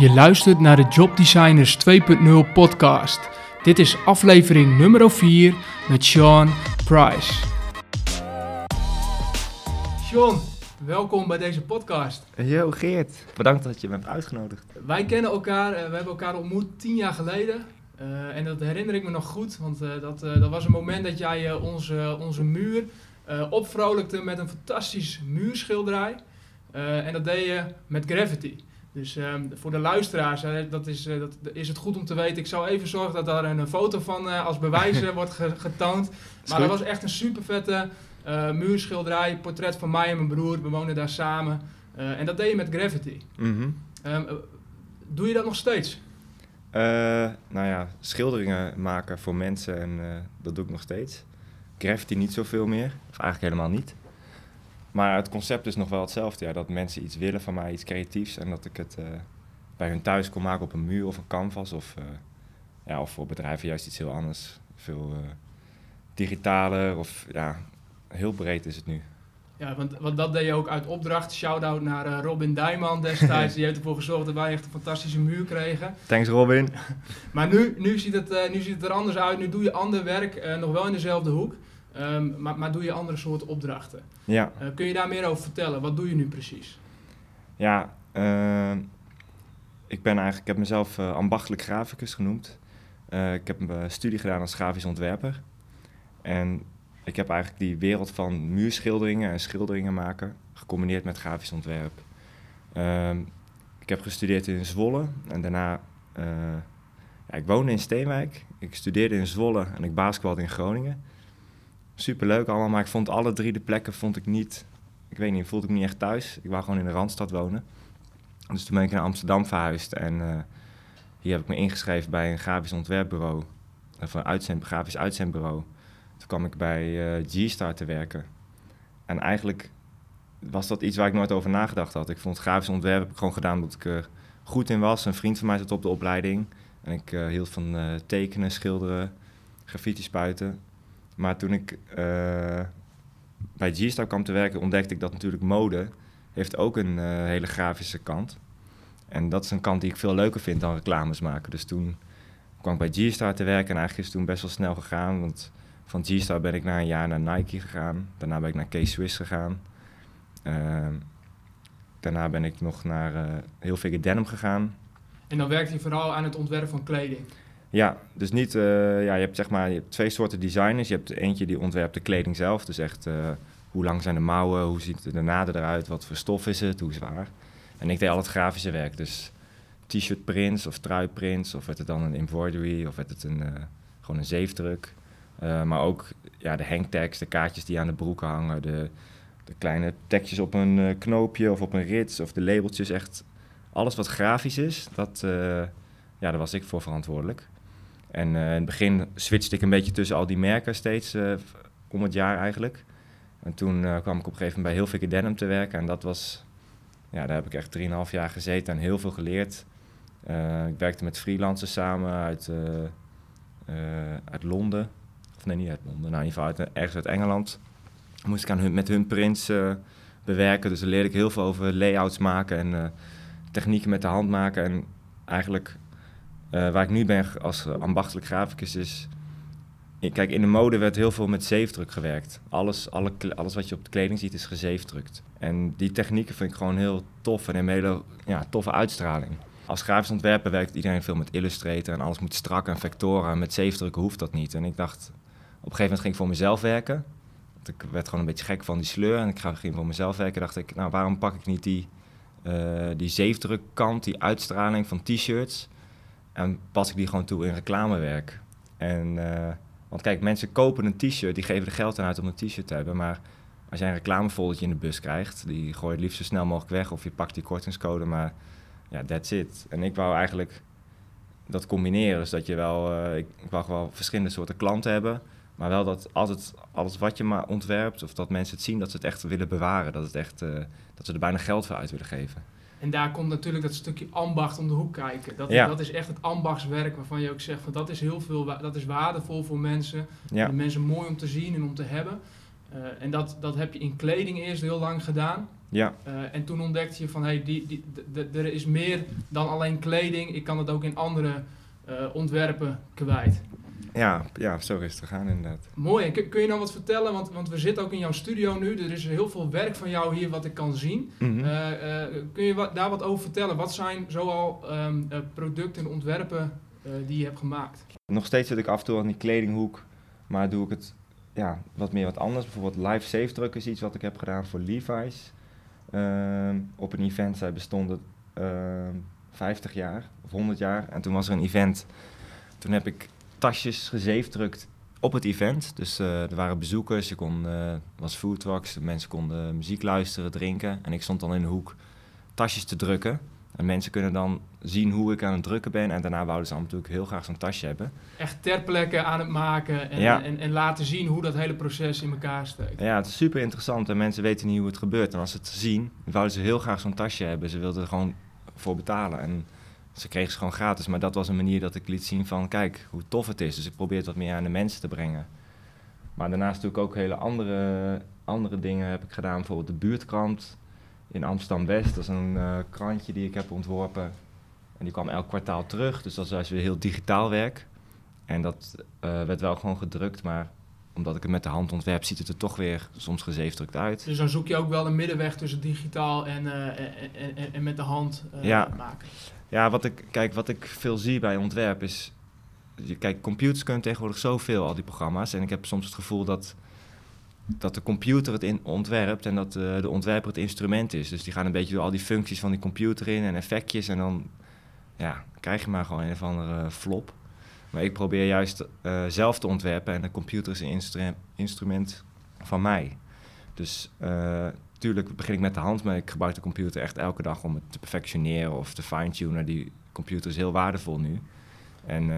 Je luistert naar de Job Designers 2.0 podcast. Dit is aflevering nummer 4 met Sean Price. Sean, welkom bij deze podcast. Yo Geert, bedankt dat je me hebt uitgenodigd. Wij kennen elkaar, eh, we hebben elkaar ontmoet tien jaar geleden. Eh, en dat herinner ik me nog goed, want eh, dat, eh, dat was een moment dat jij eh, onze, onze muur eh, opvrolijkte met een fantastisch muurschilderij. Eh, en dat deed je met Gravity. Dus ehm, voor de luisteraars, hè, dat is, eh, dat is het goed om te weten. Ik zal even zorgen dat daar een foto van eh, als bewijs eh, wordt ge- getoond. Maar dat was echt een super vette muurschilderij, portret van mij en mijn broer. We woonden daar samen. En dat deed je met Gravity. Mhm. Ehm, eh, doe je dat nog steeds? Nou ja, schilderingen maken voor mensen en dat doe ik nog steeds. Graffiti niet zoveel meer, of eigenlijk helemaal niet. Maar het concept is nog wel hetzelfde, ja, dat mensen iets willen van mij, iets creatiefs. En dat ik het eh, bij hun thuis kon maken op een muur of een canvas. Of, eh, ja, of voor bedrijven juist iets heel anders. Veel eh, digitaler of ja, heel breed is het nu. Ja, want, want dat deed je ook uit opdracht. Shout-out naar Robin Dijman destijds. Die heeft ervoor gezorgd dat wij echt een fantastische muur kregen. Thanks Robin. Maar nu, nu, ziet het, nu ziet het er anders uit. Nu doe je ander werk, nog wel in dezelfde hoek. Ehm, maar, maar doe je andere soorten opdrachten. Ja. Eh, kun je daar meer over vertellen? Wat doe je nu precies? Ja, eh, ik ben eigenlijk, ik heb mezelf eh, ambachtelijk graficus genoemd. Eh, ik heb een studie gedaan als grafisch ontwerper. En ik heb eigenlijk die wereld van muurschilderingen en schilderingen maken gecombineerd met grafisch ontwerp. Ehm, ik heb gestudeerd in Zwolle en daarna, ja, ik woonde in Steenwijk. Ik studeerde in Zwolle en ik basketbalde in Groningen. Superleuk allemaal, maar ik vond alle drie de plekken vond ik niet ik weet niet, voelde ik me niet echt thuis. Ik wou gewoon in de Randstad wonen. Dus toen ben ik naar Amsterdam verhuisd en eh, hier heb ik me ingeschreven bij een grafisch ontwerpbureau. Of een uitzend, grafisch uitzendbureau. Toen kwam ik bij eh, G-Star te werken. En eigenlijk was dat iets waar ik nooit over nagedacht had. Ik vond grafisch ontwerp gewoon gedaan omdat ik er goed in was. Een vriend van mij zat op de opleiding. En ik eh, hield van eh, tekenen, schilderen, graffiti spuiten. Maar toen ik eh, bij G-Star kwam te werken, ontdekte ik dat natuurlijk mode heeft ook een eh, hele grafische kant. En dat is een kant die ik veel leuker vind dan reclames maken. Dus toen kwam ik bij G-Star te werken en eigenlijk is het toen best wel snel gegaan. Want van G-Star ben ik na een jaar naar Nike gegaan. Daarna ben ik naar K-Swiss gegaan. Ehm, daarna ben ik nog naar eh Heel Figure Denim gegaan. En dan werkt je vooral aan het ontwerpen van kleding. Ja, dus niet, eh, ja, je hebt zeg maar je hebt twee soorten designers. Je hebt eentje die ontwerpt de kleding zelf, dus echt eh, hoe lang zijn de mouwen, hoe ziet de naden eruit, wat voor stof is het, hoe zwaar. En ik deed al het grafische werk, dus t-shirt prints of trui prints, of werd het dan een embroidery, of werd het een, eh, gewoon een zeefdruk. Maar ook ja, de hangtags, de kaartjes die aan de broeken hangen, de, de kleine tekjes op een knoopje of op een rits, of de labeltjes, echt alles wat grafisch is, dat, ja, daar was ik voor verantwoordelijk. En eh, in het begin switchte ik een beetje tussen al die merken steeds eh, om het jaar eigenlijk. En toen eh, kwam ik op een gegeven moment bij Heel Figure Denim te werken. En dat was, ja, daar heb ik echt 3,5 jaar gezeten en heel veel geleerd. Ik werkte met freelancers samen uit, uit Londen. Of nee, niet uit Londen, nou in ieder geval ergens uit Engeland. Moest ik aan hun, met hun prints bewerken. Dus daar leerde ik heel veel over layouts maken en technieken met de hand maken. En eigenlijk waar ik nu ben als eh, ambachtelijk graficus is... Kijk, in de mode werd heel veel met zeefdruk gewerkt. Alles, alle, alles wat je op de kleding ziet is gezeefdrukt. En die technieken vind ik gewoon heel tof en een hele ja, toffe uitstraling. Als grafisch ontwerper werkt iedereen veel met Illustrator en alles moet strak en vectoren. En met zeefdrukken hoeft dat niet. En ik dacht, op een gegeven moment ging ik voor mezelf werken. Want ik werd gewoon een beetje gek van die sleur en ik ging voor mezelf werken. dacht ik, nou waarom pak ik niet die, eh die zeefdrukkant, die uitstraling van t-shirts... En pas ik die gewoon toe in reclamewerk. En, eh, want kijk, mensen kopen een t-shirt, die geven er geld aan uit om een t-shirt te hebben. Maar als jij een reclamefoldertje in de bus krijgt, die gooi je het liefst zo snel mogelijk weg. Of je pakt die kortingscode, maar ja, that's it. En ik wou eigenlijk dat combineren. Dus dat je wel, eh, ik, wou wel verschillende soorten klanten hebben. Maar wel dat altijd alles wat je maar ontwerpt, of dat mensen het zien, dat ze het echt willen bewaren. Dat, het echt, eh, dat ze er bijna geld voor uit willen geven. En daar komt natuurlijk dat stukje ambacht om de hoek kijken. Dat, Ja. dat is echt het ambachtswerk waarvan je ook zegt van dat is heel veel, dat is waardevol voor mensen. Ja. De mensen mooi om te zien en om te hebben. en dat, dat heb je in kleding eerst heel lang gedaan. Ja. en toen ontdekte je van, hey, die, die, er is meer dan alleen kleding. Ik kan het ook in andere ontwerpen kwijt. Ja, ja, zo is het gegaan inderdaad. Mooi. En kun, kun je nou wat vertellen? Want, want we zitten ook in jouw studio nu. Er is heel veel werk van jou hier wat ik kan zien. Mhm. Eh, eh, kun je wat, daar wat over vertellen? Wat zijn zoal um, producten en ontwerpen die je hebt gemaakt? Nog steeds zit ik af en toe aan die kledinghoek. Maar doe ik het ja, wat meer wat anders. Bijvoorbeeld live safe druk is iets wat ik heb gedaan voor Levi's. Ehm, op een event, zij bestonden 50 ehm, jaar of 100 jaar. En toen was er een event. Toen heb ik tasjes gezeefdrukt op het event. Dus uh, er waren bezoekers, je kon, uh, was foodtrucks, mensen konden muziek luisteren, drinken. En ik stond dan in de hoek tasjes te drukken. En mensen kunnen dan zien hoe ik aan het drukken ben. En daarna wouden ze natuurlijk heel graag zo'n tasje hebben. Echt ter plekke aan het maken en, en, en, laten zien hoe dat hele proces in elkaar steekt. Ja, het is super interessant en mensen weten niet hoe het gebeurt. En als ze het zien, wouden ze heel graag zo'n tasje hebben. Ze wilden er gewoon voor betalen. En ze kregen ze gewoon gratis. Maar dat was een manier dat ik liet zien van, kijk, hoe tof het is. Dus ik probeer het wat meer aan de mensen te brengen. Maar daarnaast natuurlijk ook hele andere, andere dingen heb ik gedaan. Bijvoorbeeld de buurtkrant in Amsterdam-West. Dat is een uh, krantje die ik heb ontworpen. En die kwam elk kwartaal terug. Dus dat is juist weer heel digitaal werk. En dat uh, werd wel gewoon gedrukt, maar omdat ik het met de hand ontwerp, ziet het er toch weer soms gezeefdrukt uit. Dus dan zoek je ook wel een middenweg tussen digitaal en, uh, en, en, en, met de hand ja. maken. Ja, wat ik, kijk, wat ik veel zie bij ontwerp is... Kijk, computers kunnen tegenwoordig zoveel, al die programma's. En ik heb soms het gevoel dat, dat de computer het in ontwerpt en dat uh, de ontwerper het instrument is. Dus die gaan een beetje door al die functies van die computer in en effectjes. En dan ja, krijg je maar gewoon een of andere flop. Maar ik probeer juist uh, zelf te ontwerpen en de computer is een instru instrument van mij. Dus uh, Tuurlijk begin ik met de hand, maar ik gebruik de computer echt elke dag om het te perfectioneren of te fine-tunen. Die computer is heel waardevol nu. En uh,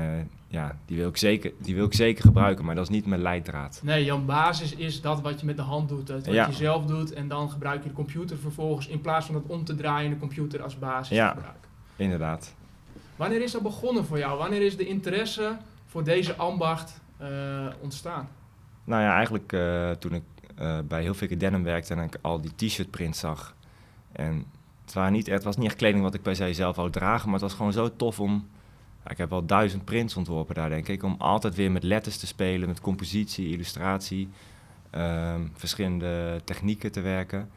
ja, die wil, ik zeker, die wil ik zeker gebruiken, maar dat is niet mijn leidraad. Nee, jouw basis is dat wat je met de hand doet, wat je zelf doet. En dan gebruik je de computer vervolgens in plaats van het om te draaien, de computer als basis ja, gebruiken. inderdaad. Wanneer is dat begonnen voor jou? Wanneer is de interesse voor deze ambacht uh, ontstaan? Nou ja, eigenlijk uh, toen ik uh, bij heel veel denim werkte en ik al die t-shirt prints zag. En het, niet, het was niet echt kleding wat ik per se zelf wou dragen, maar het was gewoon zo tof om... Ik heb wel duizend prints ontworpen daar, denk ik. Om altijd weer met letters te spelen, met compositie, illustratie, um, verschillende technieken te werken.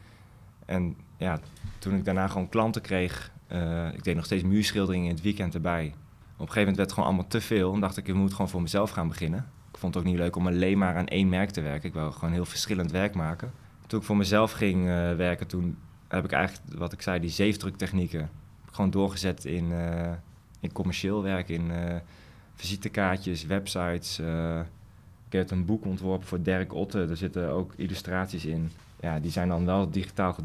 En ja, toen ik daarna gewoon klanten kreeg, uh, ik deed nog steeds muurschilderingen in het weekend erbij. Op een gegeven moment werd het gewoon allemaal te veel en dacht ik, ik moet gewoon voor mezelf gaan beginnen ik vond het ook niet leuk om alleen maar aan één merk te werken. Ik wou gewoon heel verschillend werk maken. Toen ik voor mezelf ging uh, werken, toen heb ik eigenlijk, wat ik zei, die zeefdruktechnieken gewoon doorgezet in, uh, in commercieel werk, in uh, visitekaartjes, websites. ik heb een boek ontworpen voor Dirk Otte, daar zitten ook illustraties in. Ja, die zijn dan wel digitaal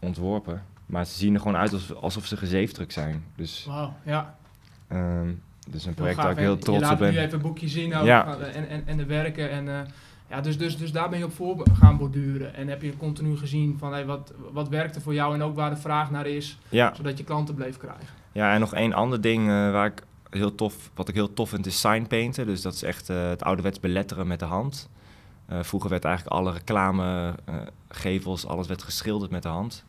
ontworpen, maar ze zien er gewoon uit alsof, alsof ze gezeefdrukt zijn. Dus, Wauw, ja. Um, dus een project waar ik heel trots op ben. Je laat nu even een boekje zien ja. en, en, en de werken. En, uh, ja, dus, dus, dus daar ben je op voor gaan borduren. En heb je continu gezien van hey, wat, wat werkte voor jou en ook waar de vraag naar is. Ja. Zodat je klanten bleef krijgen. Ja, en nog één ander ding uh, waar ik heel tof, wat ik heel tof vind, is signpainten. Dus dat is echt uh, het ouderwets beletteren met de hand. vroeger werd eigenlijk alle reclamegevels, alles werd geschilderd met de hand.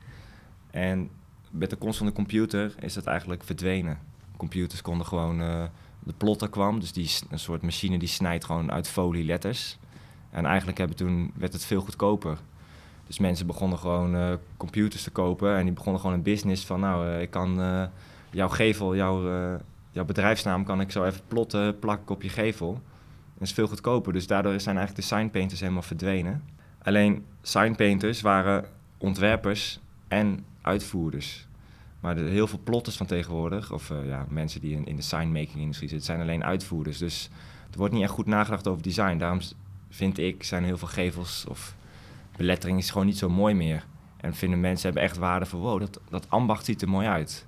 En met de komst van de computer is dat eigenlijk verdwenen computers konden gewoon... Uh, de plotter kwam, dus die, een soort machine die snijdt gewoon uit folie letters. En eigenlijk hebben toen, werd het veel goedkoper. Dus mensen begonnen gewoon uh, computers te kopen en die begonnen gewoon een business van... nou, uh, ik kan jouw gevel, jouw, jouw bedrijfsnaam kan ik zo even plotten, plakken op je gevel. Dat is veel goedkoper, dus daardoor zijn eigenlijk de signpainters helemaal verdwenen. Alleen signpainters waren ontwerpers en uitvoerders. Maar heel veel plotters van tegenwoordig, of uh, ja, mensen die in, in de signmaking-industrie zitten, zijn alleen uitvoerders. Dus er wordt niet echt goed nagedacht over design. Daarom vind ik, zijn heel veel gevels of belettering is gewoon niet zo mooi meer. En vinden mensen hebben echt waarde van, wow, dat, dat ambacht ziet er mooi uit.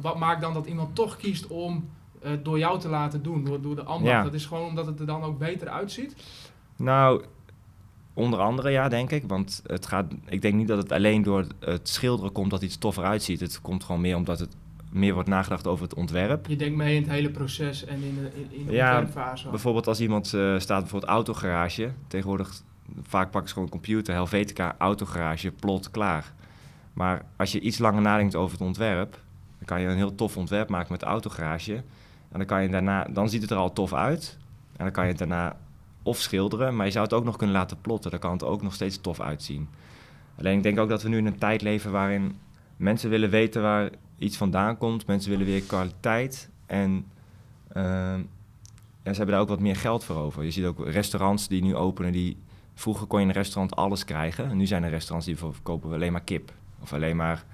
Wat maakt dan dat iemand toch kiest om uh, door jou te laten doen, door, door de ambacht? Ja. Dat is gewoon omdat het er dan ook beter uitziet? Nou, Onder andere ja, denk ik. Want het gaat, ik denk niet dat het alleen door het schilderen komt dat iets toffer uitziet. Het komt gewoon meer omdat het meer wordt nagedacht over het ontwerp. Je denkt mee in het hele proces en in de, in, de ja, Bijvoorbeeld als iemand uh, staat bijvoorbeeld autogarage. Tegenwoordig vaak pakken ze gewoon een computer, Helvetica, autogarage, plot, klaar. Maar als je iets langer nadenkt over het ontwerp, dan kan je een heel tof ontwerp maken met de autogarage. En dan, kan je daarna, dan ziet het er al tof uit. En dan kan je het daarna of schilderen, maar je zou het ook nog kunnen laten plotten. Dan kan het ook nog steeds tof uitzien. Alleen ik denk ook dat we nu in een tijd leven waarin mensen willen weten waar iets vandaan komt. Mensen willen weer kwaliteit. En uh, ze hebben daar ook wat meer geld voor over. Je ziet ook restaurants die nu openen. Die, vroeger kon je in een restaurant alles krijgen. En nu zijn er restaurants die verkopen alleen maar kip. Of alleen maar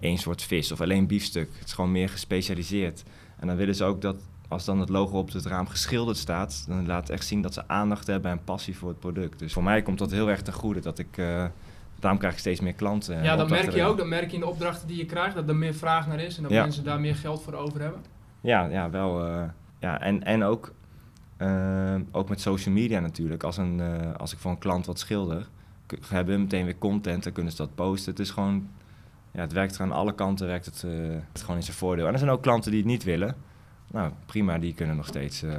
één soort vis. Of alleen biefstuk. Het is gewoon meer gespecialiseerd. En dan willen ze ook dat als dan het logo op het raam geschilderd staat, dan laat het echt zien dat ze aandacht hebben en passie voor het product. Dus voor mij komt dat heel erg ten goede. Dat ik, uh, daarom krijg ik steeds meer klanten. Ja, dat merk je ook. Dat merk je in de opdrachten die je krijgt, dat er meer vraag naar is en dat mensen daar meer geld voor over hebben. Ja, ja wel. Uh, ja, en, en ook, uh, ook met social media natuurlijk. Als, een, als ik voor een klant wat schilder, hebben we meteen weer content en kunnen ze dat posten. Het is gewoon, ja, het werkt er aan alle kanten, werkt het, het gewoon in zijn voordeel. En er zijn ook klanten die het niet willen. Nou, prima, die kunnen nog steeds uh,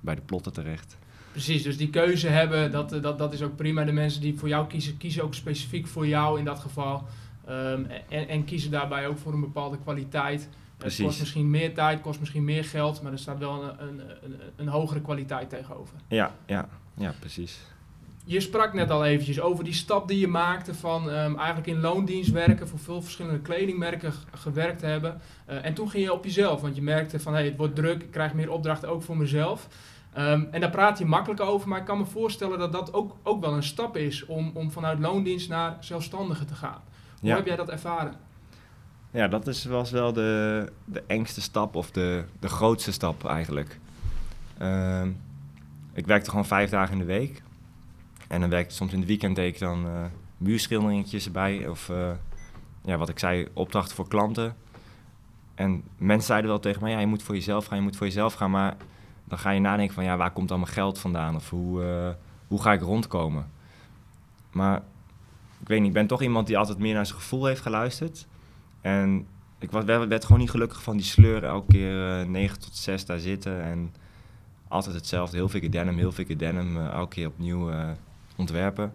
bij de plotten terecht. Precies, dus die keuze hebben, dat, dat, dat is ook prima. De mensen die voor jou kiezen, kiezen ook specifiek voor jou in dat geval. Um, en, en, kiezen daarbij ook voor een bepaalde kwaliteit. Precies. Het kost misschien meer tijd, kost misschien meer geld, maar er staat wel een, een, een, een hogere kwaliteit tegenover. Ja, ja, ja, precies. Je sprak net al eventjes over die stap die je maakte van um, eigenlijk in loondienst werken, voor veel verschillende kledingmerken gewerkt hebben. Uh, en toen ging je op jezelf, want je merkte van hey, het wordt druk, ik krijg meer opdrachten ook voor mezelf. Um, en daar praat je makkelijk over, maar ik kan me voorstellen dat dat ook, ook wel een stap is om, om vanuit loondienst naar zelfstandige te gaan. Hoe ja. heb jij dat ervaren? Ja, dat is, was wel de, de engste stap of de, de grootste stap eigenlijk. Uh, ik werkte gewoon vijf dagen in de week. En dan werkte soms in het weekend deed ik dan uh, muurschilderingetjes erbij. Of uh, ja, wat ik zei, opdrachten voor klanten. En mensen zeiden wel tegen mij, ja, je moet voor jezelf gaan, je moet voor jezelf gaan. Maar dan ga je nadenken van, ja, waar komt dan mijn geld vandaan? Of hoe, uh, hoe ga ik rondkomen? Maar ik weet niet, ik ben toch iemand die altijd meer naar zijn gevoel heeft geluisterd. En ik was, werd, werd gewoon niet gelukkig van die sleur elke keer 9 tot 6 daar zitten. En altijd hetzelfde, heel veel denim, heel veel denim, elke keer opnieuw ontwerpen.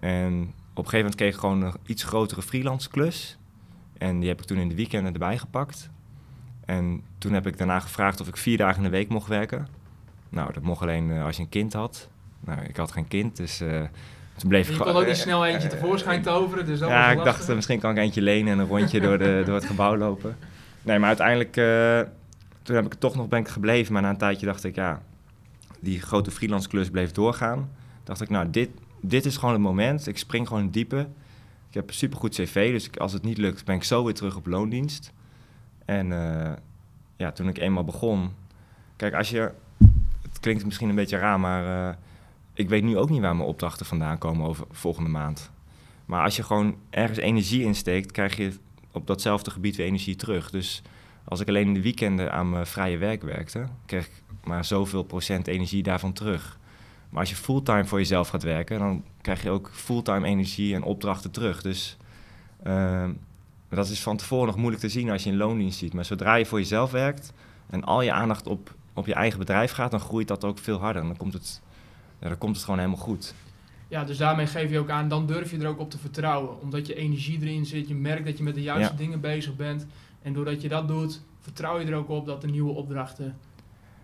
En op een gegeven moment kreeg ik gewoon een iets grotere freelance klus. En die heb ik toen in de weekenden erbij gepakt. En toen heb ik daarna gevraagd of ik vier dagen in de week mocht werken. Nou, dat mocht alleen uh, als je een kind had. Nou, ik had geen kind, dus uh, toen bleef ik... Je kon ook niet snel eentje tevoorschijn toveren, dus dat Ja, ik dacht, misschien kan ik eentje lenen en een rondje door, de, door het gebouw lopen. Nee, maar uiteindelijk, toen heb ik toch nog ben ik gebleven. Maar na een tijdje dacht ik, ja, die grote freelance klus bleef doorgaan dacht ik, nou, dit, dit is gewoon het moment. Ik spring gewoon in diepe. Ik heb een supergoed cv, dus als het niet lukt, ben ik zo weer terug op loondienst. En uh, ja, toen ik eenmaal begon... Kijk, als je... Het klinkt misschien een beetje raar, maar... Uh, ik weet nu ook niet waar mijn opdrachten vandaan komen over volgende maand. Maar als je gewoon ergens energie insteekt, krijg je op datzelfde gebied weer energie terug. Dus als ik alleen in de weekenden aan mijn vrije werk werkte, kreeg ik maar zoveel procent energie daarvan terug. Maar als je fulltime voor jezelf gaat werken, dan krijg je ook fulltime energie en opdrachten terug. Dus uh, dat is van tevoren nog moeilijk te zien als je in loondienst ziet. Maar zodra je voor jezelf werkt en al je aandacht op, op je eigen bedrijf gaat, dan groeit dat ook veel harder. En dan komt het, ja, dan komt het gewoon helemaal goed. Ja, dus daarmee geef je ook aan, dan durf je er ook op te vertrouwen. Omdat je energie erin zit, je merkt dat je met de juiste dingen bezig bent. En doordat je dat doet, vertrouw je er ook op dat er nieuwe opdrachten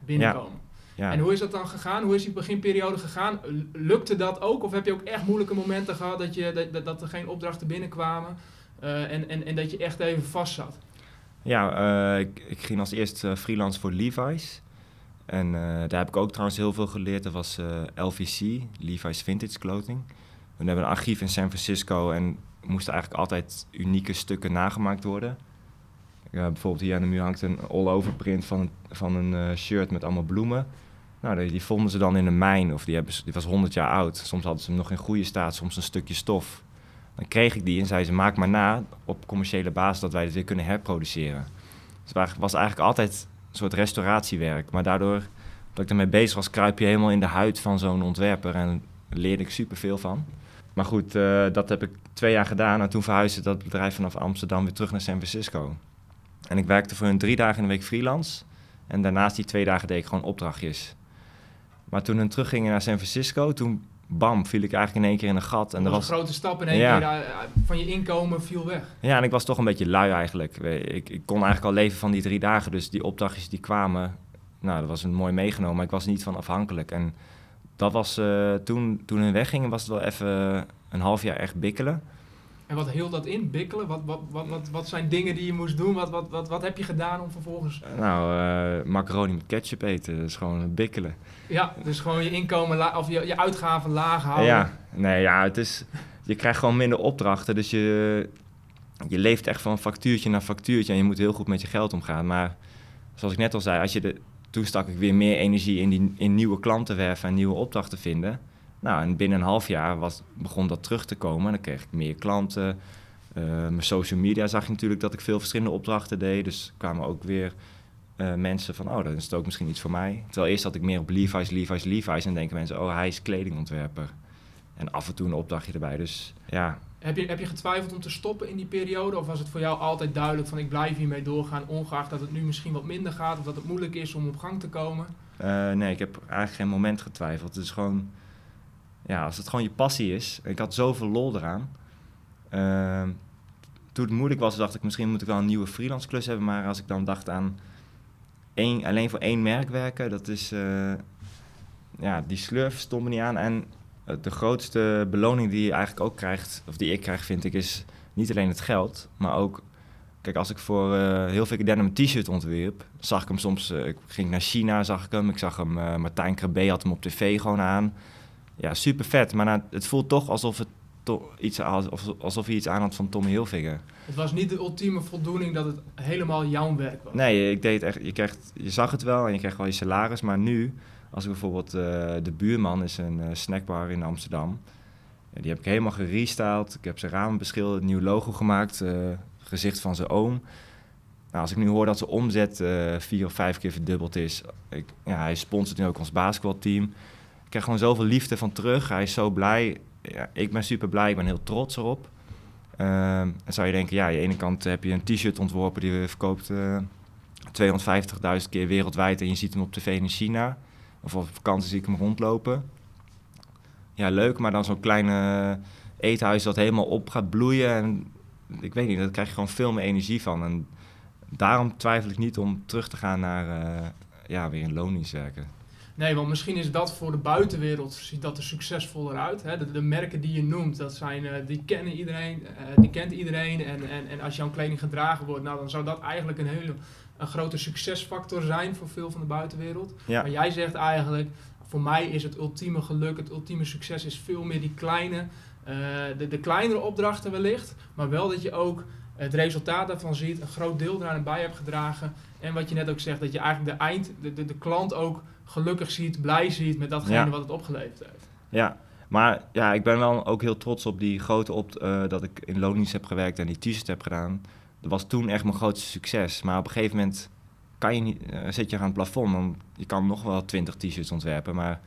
binnenkomen. Ja. Ja. En hoe is dat dan gegaan? Hoe is die beginperiode gegaan? Lukte dat ook? Of heb je ook echt moeilijke momenten gehad dat, je, dat, dat er geen opdrachten binnenkwamen uh, en, en, en dat je echt even vast zat? Ja, uh, ik, ik, ging als eerst uh, freelance voor Levi's. En daar heb ik ook trouwens heel veel geleerd. Dat was LVC, Levi's Vintage Clothing. We hebben een archief in San Francisco en moesten eigenlijk altijd unieke stukken nagemaakt worden. bijvoorbeeld hier aan de muur hangt een all-over print van, van een shirt met allemaal bloemen. Nou, die, vonden ze dan in een mijn of die, hebben, die was 100 jaar oud. Soms hadden ze hem nog in goede staat, soms een stukje stof. Dan kreeg ik die en zei ze, maak maar na op commerciële basis dat wij het weer kunnen herproduceren. Dus het was eigenlijk altijd een soort restauratiewerk. Maar daardoor dat ik ermee bezig was, kruip je helemaal in de huid van zo'n ontwerper en leerde ik superveel van. Maar goed, uh, dat heb ik twee jaar gedaan en toen verhuisde dat bedrijf vanaf Amsterdam weer terug naar San Francisco. En ik werkte voor hun drie dagen in de week freelance. En daarnaast die twee dagen deed ik gewoon opdrachtjes. Maar toen we teruggingen naar San Francisco, toen bam, viel ik eigenlijk in één keer in een gat. En dat was was, een grote stap in één Ja. keer eh, van je inkomen viel weg. ja, en ik was toch een beetje lui eigenlijk. Ik, ik kon eigenlijk al leven van die drie dagen, dus die opdrachtjes die kwamen, nou, dat was een mooi meegenomen, maar ik was niet van afhankelijk. En dat was, eh, toen, toen hun weggingen, was het wel even een half jaar echt bikkelen. En wat hield dat in, bikkelen? Wat, wat, wat, wat, wat zijn dingen die je moest doen? Wat, wat, wat, wat heb je gedaan om vervolgens... Nou, eh, macaroni met ketchup eten, dat is gewoon bikkelen. Ja, dus gewoon je inkomen la- of je, je uitgaven laag houden. Ja, nee, ja, het is, je krijgt gewoon minder opdrachten, dus je, je leeft echt van factuurtje naar factuurtje en je moet heel goed met je geld omgaan. Maar zoals ik net al zei, als je de, toen stak ik weer meer energie in, die, in nieuwe klanten werven en nieuwe opdrachten vinden. Nou, en binnen een half jaar was, begon dat terug te komen en dan kreeg ik meer klanten. Eh, mijn social media zag je natuurlijk dat ik veel verschillende opdrachten deed, dus kwamen ook weer eh, mensen van, oh, dan is het ook misschien iets voor mij. Terwijl eerst had ik meer op Levi's, Levi's, Levi's en denken mensen, oh, hij is kledingontwerper. En af en toe een opdrachtje erbij. Dus ja, Heb, je, heb je getwijfeld om te stoppen in die periode? Of was het voor jou altijd duidelijk van ik blijf hiermee doorgaan, ongeacht dat het nu misschien wat minder gaat of dat het moeilijk is om op gang te komen? eh, nee, ik heb eigenlijk geen moment getwijfeld. Het is gewoon, ja, als het gewoon je passie is. Ik had zoveel lol eraan. Ehm, toen het moeilijk was, dacht ik misschien moet ik wel een nieuwe freelance klus hebben. Maar als ik dan dacht aan één, alleen voor één merk werken, dat is, eh, ja, die slurf stond me niet aan. En eh, de grootste beloning die je eigenlijk ook krijgt, of die ik krijg, vind ik, is niet alleen het geld, maar ook. Kijk, als ik voor eh, heel veel denim een t-shirt ontwierp, zag ik hem soms. ik ging naar China, zag ik hem. Ik zag hem, Martijn Krabbe had hem op tv gewoon aan. Ja, super vet. Maar nou, het voelt toch alsof, het to- iets, alsof, alsof hij iets aan had van Tommy Hilfiger. Het was niet de ultieme voldoening dat het helemaal jouw werk was. Nee, ik deed echt, je, krijgt, je zag het wel en je krijgt wel je salaris. Maar nu, als ik bijvoorbeeld eh, de buurman is een eh, snackbar in Amsterdam. Ja, die heb ik helemaal gerestyled. Ik heb zijn ramen beschilderd, een nieuw logo gemaakt. eh, gezicht van zijn oom. Nou, als ik nu hoor dat zijn omzet vier of vijf keer verdubbeld is. Ik, ja, hij sponsort nu ook ons basketbalteam. Ik krijg gewoon zoveel liefde van terug. Hij is zo blij. Ja, ik ben super blij. Ik ben heel trots erop. Ehm, en zou je denken, ja, aan de ene kant heb je een t-shirt ontworpen die je verkoopt eh 250.000 keer wereldwijd en je ziet hem op tv in China. Of op vakantie zie ik hem rondlopen. Ja, leuk, maar dan zo'n kleine eethuis dat helemaal op gaat bloeien. En ik weet niet, daar krijg je gewoon veel meer energie van. En daarom twijfel ik niet om terug te gaan naar eh, ja, weer in loondienst werken. Nee, want misschien is dat voor de buitenwereld ziet dat er succesvoller uit. Hè? De, de merken die je noemt, dat zijn, eh, die kennen iedereen, eh, die kent iedereen. En, en, en als jouw kleding gedragen wordt, nou, dan zou dat eigenlijk een hele een grote succesfactor zijn voor veel van de buitenwereld. Ja, Maar jij zegt eigenlijk, voor mij is het ultieme geluk, het ultieme succes is veel meer die kleine, eh, de, de kleinere opdrachten wellicht. Maar wel dat je ook het resultaat daarvan ziet, een groot deel eraan bij hebt gedragen. En wat je net ook zegt, dat je eigenlijk de eind, de, de, de klant ook gelukkig ziet, blij ziet met datgene Ja. wat het opgeleverd heeft. ja. Maar ja, ik ben wel ook heel trots op die grote op eh, dat ik in loondienst heb gewerkt en die t-shirt heb gedaan. Dat was toen echt mijn grootste succes. Maar op een gegeven moment kan je niet, eh, zit je aan het plafond. Dan, je kan nog wel 20 t-shirts ontwerpen, maar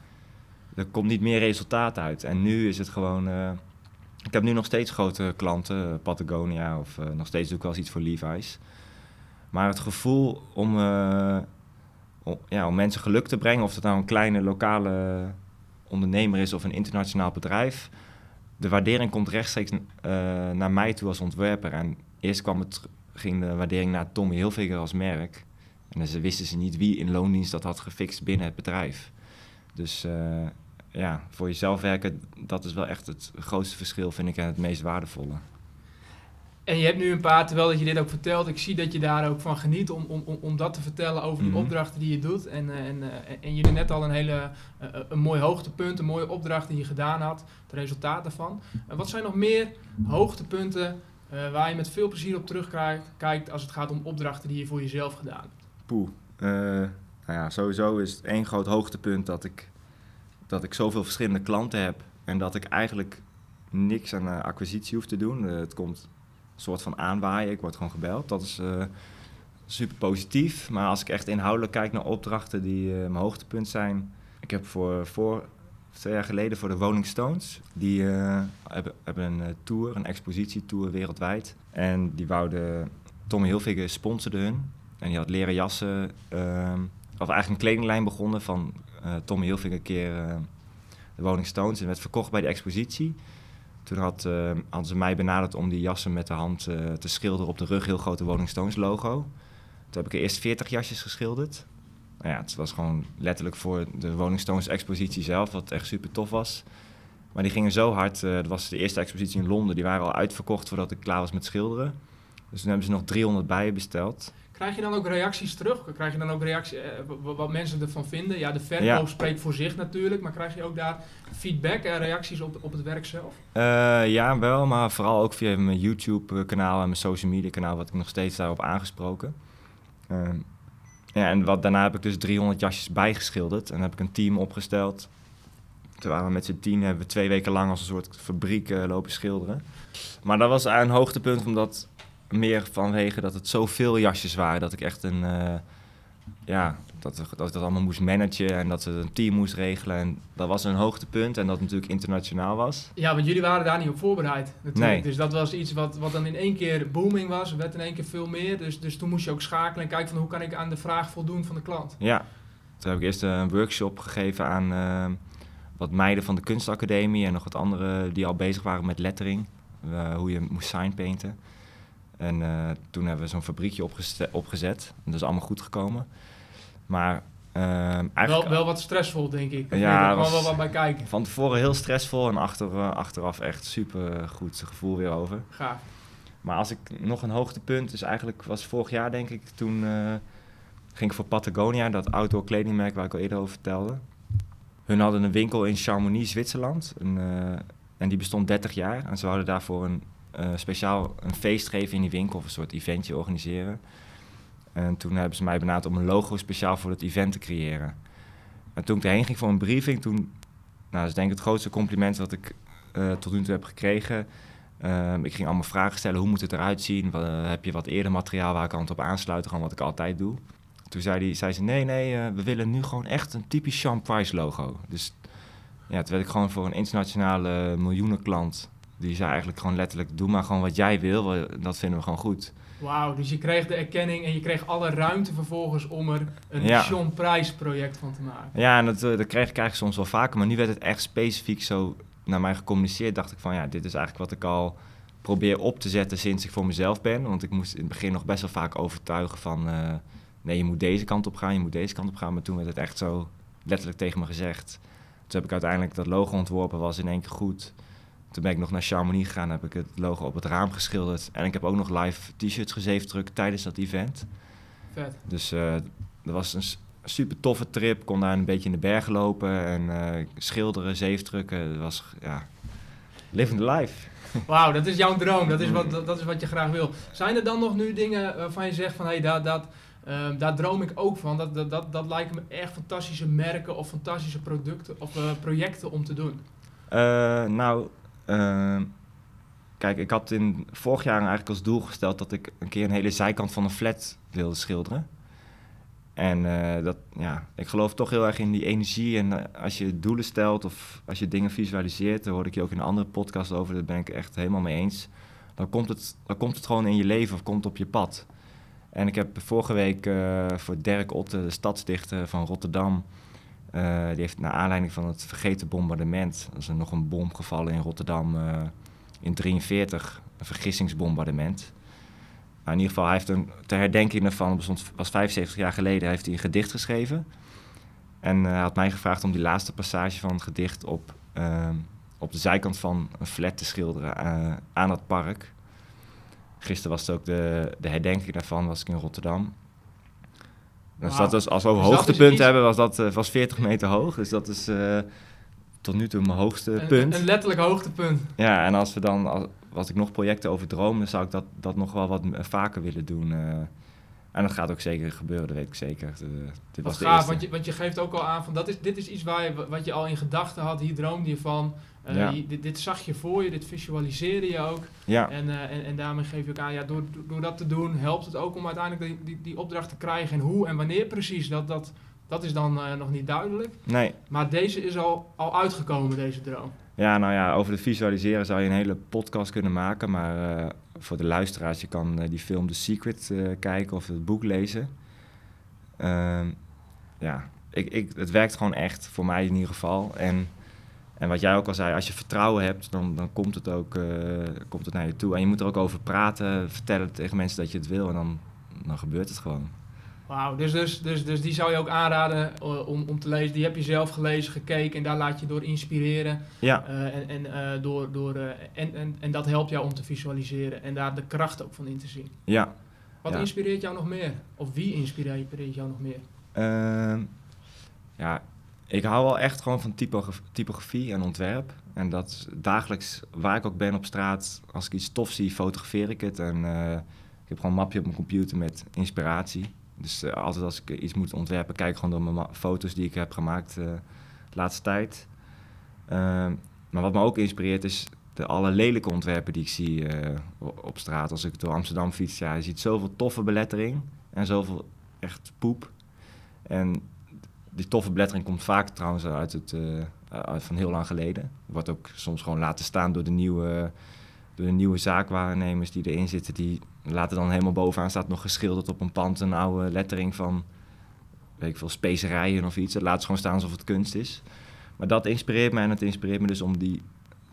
er komt niet meer resultaat uit. En nu is het gewoon. eh, ik heb nu nog steeds grote klanten, Patagonia of nog steeds doe ik wel eens iets voor Levi's. Maar het gevoel om, eh, om, ja, om mensen geluk te brengen, of het nou een kleine lokale ondernemer is of een internationaal bedrijf, de waardering komt rechtstreeks eh, naar mij toe als ontwerper. En eerst kwam het, ging de waardering naar Tommy Hilfiger als merk. En ze wisten ze niet wie in loondienst dat had gefixt binnen het bedrijf. Dus eh, ja, voor jezelf werken, dat is wel echt het grootste verschil, vind ik, en het meest waardevolle. En je hebt nu een paar, terwijl dat je dit ook vertelt, ik zie dat je daar ook van geniet om, om, om, om dat te vertellen over die Mhm. opdrachten die je doet. En, eh, en, eh, en jullie net al een hele eh, een mooi hoogtepunt, een mooie opdracht die je gedaan had, het resultaat daarvan. En wat zijn nog meer hoogtepunten waar je met veel plezier op terugkijkt kijkt als het gaat om opdrachten die je voor jezelf gedaan hebt? Poeh. Eh, nou ja, sowieso is het één groot hoogtepunt dat ik, dat ik zoveel verschillende klanten heb. En dat ik eigenlijk niks aan acquisitie hoef te doen. Het komt soort van aanwaaien. Ik word gewoon gebeld. Dat is eh, super positief. Maar als ik echt inhoudelijk kijk naar opdrachten die eh, mijn hoogtepunt zijn. Ik heb voor, voor twee jaar geleden voor de Rolling Stones. Die eh, hebben, hebben een tour, een expositietour wereldwijd. En die wouden Tommy Hilfiger sponsorde hun. En die had leren jassen, ehm, of eigenlijk een kledinglijn begonnen van Tommy Hilfiger keer de Rolling Stones en werd verkocht bij de expositie. Toen had, uh, hadden ze mij benaderd om die jassen met de hand uh, te schilderen op de rug, heel grote Rolling Stones logo. Toen heb ik er eerst 40 jasjes geschilderd. Nou ja, het was gewoon letterlijk voor de Rolling Stones expositie zelf, wat echt super tof was. Maar die gingen zo hard, uh, dat was de eerste expositie in Londen, die waren al uitverkocht voordat ik klaar was met schilderen. Dus toen hebben ze nog 300 bij besteld. Krijg je dan ook reacties terug? Krijg je dan ook reacties, eh, wat mensen ervan vinden? Ja, de verkoop ja. spreekt voor zich natuurlijk, maar krijg je ook daar feedback en reacties op, op het werk zelf? Uh, ja, wel, maar vooral ook via mijn YouTube-kanaal en mijn social media-kanaal, wat ik nog steeds daarop aangesproken. Uh, ja, en wat, daarna heb ik dus 300 jasjes bijgeschilderd en heb ik een team opgesteld. Waren we met z'n tien, hebben we twee weken lang als een soort fabriek uh, lopen schilderen. Maar dat was een hoogtepunt, omdat meer vanwege dat het zoveel jasjes waren dat ik echt een. Uh, ja, dat, dat ik dat allemaal moest managen en dat ze een team moest regelen. En dat was een hoogtepunt en dat natuurlijk internationaal was. Ja, want jullie waren daar niet op voorbereid natuurlijk. Nee. Dus dat was iets wat, wat dan in één keer booming was. Er werd in één keer veel meer. Dus, dus toen moest je ook schakelen en kijken van hoe kan ik aan de vraag voldoen van de klant. Ja, toen heb ik eerst een workshop gegeven aan uh, wat meiden van de kunstacademie en nog wat anderen die al bezig waren met lettering. Uh, hoe je moest signpainten. En uh, toen hebben we zo'n fabriekje opgezet. Dat is allemaal goed gekomen. Maar uh, eigenlijk... Wel, wel wat stressvol, denk ik. Ja, er gewoon wel wat bij kijken. Van tevoren heel stressvol en achter, uh, achteraf echt super goed gevoel weer over. Gaaf. Maar als ik nog een hoogtepunt, is eigenlijk was vorig jaar denk ik, toen uh, ging ik voor Patagonia, dat outdoor kledingmerk waar ik al eerder over vertelde. Hun hadden een winkel in Chamonix, Zwitserland. En, en die bestond 30 jaar. En ze hadden daarvoor een uh, speciaal een feest geven in die winkel of een soort eventje organiseren. En toen hebben ze mij benaderd om een logo speciaal voor het event te creëren. En toen ik erheen ging voor een briefing, toen, nou, dat is denk ik het grootste compliment dat ik uh, tot nu toe heb gekregen. Uh, ik ging allemaal vragen stellen, hoe moet het eruit zien? Wat, heb je wat eerder materiaal waar ik aan op aansluiten, gewoon wat ik altijd doe. Toen zei, die, zei ze, nee, nee, we willen nu gewoon echt een typisch Sean Price logo. Dus ja, toen werd ik gewoon voor een internationale miljoenenklant die zei eigenlijk gewoon letterlijk: doe maar gewoon wat jij wil, dat vinden we gewoon goed. Wauw, dus je kreeg de erkenning en je kreeg alle ruimte vervolgens om er een ja. Price project van te maken. Ja, en dat, eh, dat kreeg ik eigenlijk soms wel vaker, maar nu werd het echt specifiek zo naar mij gecommuniceerd. Dacht ik van ja, dit is eigenlijk wat ik al probeer op te zetten sinds ik voor mezelf ben. Want ik moest in het begin nog best wel vaak overtuigen van uh, nee, je moet deze kant op gaan, je moet deze kant op gaan. Maar toen werd het echt zo letterlijk tegen me gezegd. Toen heb ik uiteindelijk dat logo ontworpen, was in één keer goed. Toen ben ik nog naar Chamonix gegaan, heb ik het logo op het raam geschilderd. En ik heb ook nog live t-shirts gezeefdrukt tijdens dat event. Vet. Dus uh, dat was een super toffe trip. Kon daar een beetje in de bergen lopen en uh, schilderen, zeefdrukken. Dat was, ja, living the life. Wauw, dat is jouw droom. Dat is, wat, dat, is wat je graag wil. Zijn er dan nog nu dingen waarvan je zegt van... Hey, dat, dat, uh, daar droom ik ook van. Dat, dat, dat, dat lijken me echt fantastische merken of fantastische producten of projecten om te doen. nou, uh, kijk, ik had in vorig jaar eigenlijk als doel gesteld dat ik een keer een hele zijkant van een flat wilde schilderen. En uh, dat, ja, ik geloof toch heel erg in die energie. En uh, als je doelen stelt of als je dingen visualiseert, daar hoorde ik je ook in een andere podcast over, daar ben ik echt helemaal mee eens. Dan komt het, dan komt het gewoon in je leven of komt op je pad. En ik heb vorige week uh, voor Dirk Otte, de stadsdichter van Rotterdam, uh, die heeft naar aanleiding van het vergeten bombardement, er is er nog een bom gevallen in Rotterdam uh, in 1943, een vergissingsbombardement. Maar in ieder geval, hij heeft een, ter herdenking daarvan, dat was 75 jaar geleden, heeft hij een gedicht geschreven. En uh, hij had mij gevraagd om die laatste passage van het gedicht op, op de zijkant van een flat te schilderen aan het park. Gisteren was het ook de, de herdenking daarvan, was ik in Rotterdam. Dus dat is, als we dus hoogtepunt hebben, was dat uh, was 40 meter hoog. Dus dat is uh, tot nu toe mijn hoogste een, punt. Een letterlijk hoogtepunt. Ja, en als we dan, als, als ik nog projecten over droom, dan zou ik dat, dat nog wel wat vaker willen doen. Uh, en dat gaat ook zeker gebeuren, dat weet ik zeker. De, dit was gaaf, want je, want je geeft ook al aan van dat is, dit is iets waar je, wat je al in gedachten had, hier droomde je van. Uh, ja. je, dit, dit, zag je voor je, dit visualiseerde je ook. Ja. En, uh, en, en daarmee geef je ook aan, ja, door, door dat te doen helpt het ook om uiteindelijk die, die, die opdracht te krijgen. En hoe en wanneer precies, dat, dat, dat is dan uh, nog niet duidelijk. Nee. Maar deze is al, al uitgekomen, deze droom. Ja, nou ja, over het visualiseren zou je een hele podcast kunnen maken. Maar voor de luisteraars, je kan die film The Secret kijken of het boek lezen. Ehm, ja, ik, ik, het werkt gewoon echt, voor mij in ieder geval. En En wat jij ook al zei, als je vertrouwen hebt, dan, dan komt, het ook, uh, komt het naar je toe. En je moet er ook over praten, vertellen tegen mensen dat je het wil en dan, dan gebeurt het gewoon. Wauw, dus, dus, dus, dus die zou je ook aanraden uh, om, om te lezen. Die heb je zelf gelezen, gekeken en daar laat je door inspireren. Ja. Uh, en, en, door, door, en, en, en dat helpt jou om te visualiseren en daar de kracht ook van in te zien. Ja. Wat ja. inspireert jou nog meer? Of wie inspireert jou nog meer? Ehm, ja, ik hou wel echt gewoon van typograf typografie en ontwerp. En dat dagelijks, waar ik ook ben op straat, als ik iets tof zie, fotografeer ik het. En uh, ik heb gewoon een mapje op mijn computer met inspiratie. Dus uh, altijd als ik iets moet ontwerpen, kijk ik gewoon door mijn foto's die ik heb gemaakt uh, de laatste tijd. Ehm, maar wat me ook inspireert is de alle lelijke ontwerpen die ik zie op straat. Als ik door Amsterdam fiets, ja, je ziet zoveel toffe belettering en zoveel echt poep. En die toffe belettering komt vaak trouwens uit, het, uh, uit van heel lang geleden. Wordt ook soms gewoon laten staan door de nieuwe, door de nieuwe zaakwaarnemers die erin zitten. Die laten dan helemaal bovenaan staat nog geschilderd op een pand een oude lettering van, weet ik veel, specerijen of iets. Dat laat ze gewoon staan alsof het kunst is. Maar dat inspireert me en het inspireert me dus om die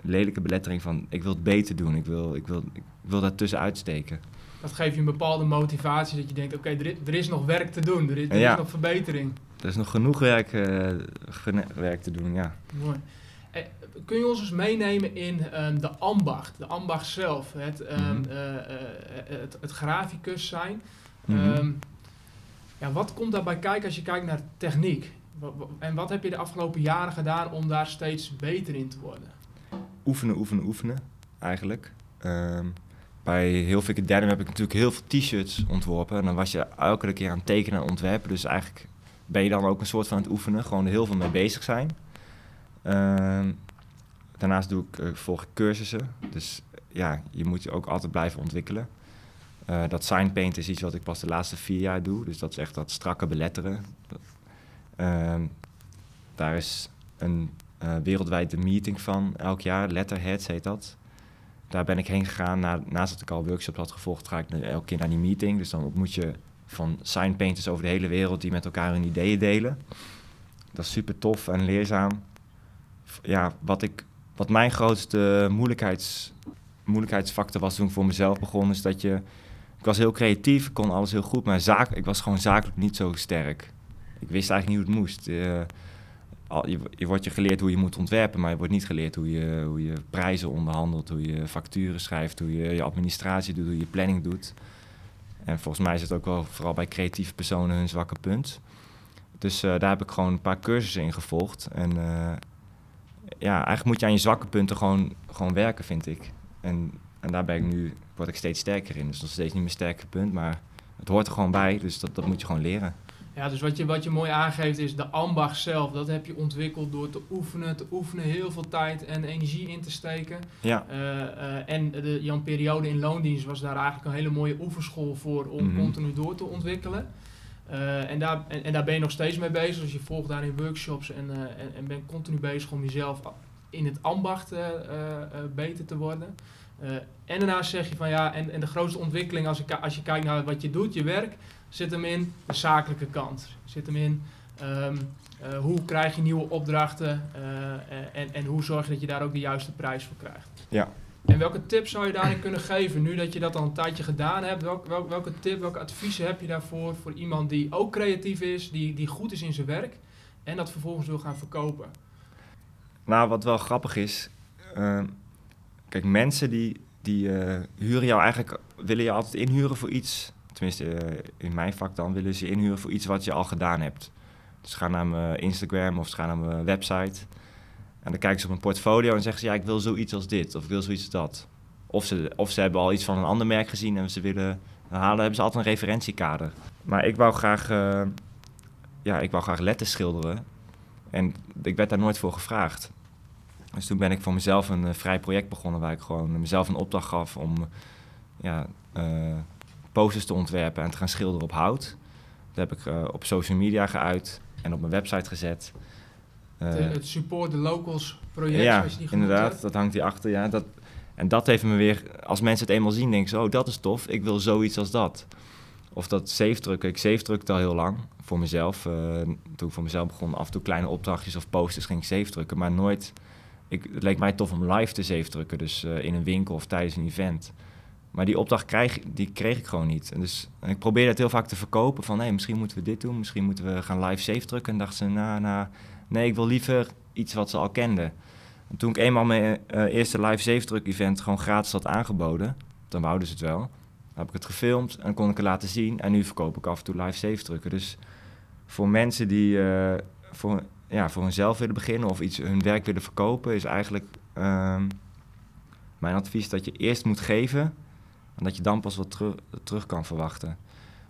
lelijke belettering van, ik wil het beter doen, ik wil, ik wil, ik wil daar tussenuit steken. Dat geeft je een bepaalde motivatie dat je denkt, oké, okay, er, er, is nog werk te doen, er is, er ja. is nog verbetering. Er is nog genoeg werk, uh, werk te doen, ja. Mooi. Eh, kun je ons eens meenemen in um, de ambacht, de ambacht zelf, het, um, mm -hmm. uh, het, het graficus zijn. Mm -hmm. um, ja, wat komt daarbij kijken als je kijkt naar techniek? En wat heb je de afgelopen jaren gedaan om daar steeds beter in te worden? Oefenen, oefenen, oefenen, eigenlijk. Ehm, bij heel veel Denim heb ik natuurlijk heel veel t-shirts ontworpen. En dan was je elke keer aan het tekenen en ontwerpen. Dus eigenlijk ben je dan ook een soort van aan het oefenen. Gewoon heel veel mee bezig zijn. Um, daarnaast doe ik, uh, volg ik cursussen. Dus ja, je moet je ook altijd blijven ontwikkelen. Uh, dat signpaint is iets wat ik pas de laatste vier jaar doe. Dus dat is echt dat strakke beletteren. Um, daar is een uh, wereldwijde meeting van elk jaar. Letterheads heet dat daar ben ik heen gegaan. Na, naast dat ik al workshops had gevolgd, ga ik elke keer naar die meeting. Dus dan ontmoet je van signpainters over de hele wereld die met elkaar hun ideeën delen. Dat is super tof en leerzaam. Ja, wat, ik, wat mijn grootste moeilijkheids, moeilijkheidsfactor was toen ik voor mezelf begon, is dat je... Ik was heel creatief, ik kon alles heel goed, maar zaak, ik was gewoon zakelijk niet zo sterk. Ik wist eigenlijk niet hoe het moest. Uh, je, je wordt je geleerd hoe je moet ontwerpen, maar je wordt niet geleerd hoe je, hoe je prijzen onderhandelt, hoe je facturen schrijft, hoe je je administratie doet, hoe je planning doet. En volgens mij is het ook wel vooral bij creatieve personen hun zwakke punt. Dus uh, daar heb ik gewoon een paar cursussen in gevolgd. En uh, ja, eigenlijk moet je aan je zwakke punten gewoon, gewoon werken, vind ik. En, en daar ben ik nu, word ik steeds sterker in. Dus nog steeds niet mijn sterke punt, maar het hoort er gewoon bij. Dus dat, dat moet je gewoon leren. Ja, dus wat je, wat je mooi aangeeft is de ambacht zelf. Dat heb je ontwikkeld door te oefenen, te oefenen, heel veel tijd en energie in te steken. Ja. Uh, uh, en de, jouw periode in loondienst was daar eigenlijk een hele mooie oefenschool voor om mm -hmm. continu door te ontwikkelen. Uh, en, daar, en, en, daar ben je nog steeds mee bezig. Dus je volgt daarin workshops en, en, en bent continu bezig om jezelf in het ambacht beter te worden. en daarnaast zeg je van ja, en, en de grootste ontwikkeling als, ik, als je kijkt naar wat je doet, je werk, zit hem in de zakelijke kant. Zit hem in um, uh, hoe krijg je nieuwe opdrachten uh, en, en hoe zorg je dat je daar ook de juiste prijs voor krijgt. Ja. En welke tips zou je daarin kunnen geven nu dat je dat al een tijdje gedaan hebt? Welk, welk, welke tip, welke adviezen heb je daarvoor voor iemand die ook creatief is, die, die goed is in zijn werk en dat vervolgens wil gaan verkopen? Nou, wat wel grappig is, uh, kijk, mensen die, die uh, huren jou eigenlijk, willen je altijd inhuren voor iets tenminste uh, in mijn vak dan, willen ze inhuren voor iets wat je al gedaan hebt. Dus ga naar mijn Instagram of ga naar mijn website. En dan kijken ze op mijn portfolio en zeggen ze, ja, ik wil zoiets als dit of ik wil zoiets als dat. Of ze, of ze hebben al iets van een ander merk gezien en ze willen halen, hebben ze altijd een referentiekader. Maar ik wou graag, uh, ja, ik wou graag letters schilderen. En ik werd daar nooit voor gevraagd. Dus toen ben ik voor mezelf een uh, vrij project begonnen waar ik gewoon mezelf een opdracht gaf om ja, posters te ontwerpen en te gaan schilderen op hout. Dat heb ik uh, op social media geuit en op mijn website gezet. Uh, het Support the Locals project, ja, zoals je die inderdaad, hebt. dat hangt hierachter. Ja, dat, en dat heeft me weer, als mensen het eenmaal zien, denken ze, oh, dat is tof, ik wil zoiets als dat. Of dat zeefdrukken. Ik zeefdrukte al heel lang voor mezelf. Uh, toen ik voor mezelf begon, af en toe kleine opdrachtjes of posters ging ik zeefdrukken, maar nooit ik, het leek mij tof om live te zeef drukken, dus eh, in een winkel of tijdens een event. Maar die opdracht krijg, die kreeg ik gewoon niet. En dus ik probeerde het heel vaak te verkopen van... Hey, misschien moeten we dit doen, misschien moeten we gaan live safe drukken. En dachten ze, nou, nou, nee, ik wil liever iets wat ze al kenden. En toen ik eenmaal mijn uh, eerste live safe druk event gewoon gratis had aangeboden... dan wouden ze het wel. Dan heb ik het gefilmd en kon ik het laten zien. En nu verkoop ik af en toe live safe drukken. Dus voor mensen die uh, voor, ja, voor hunzelf willen beginnen... of iets hun werk willen verkopen... is eigenlijk uh, mijn advies dat je eerst moet geven en dat je dan pas wat terug, terug kan verwachten.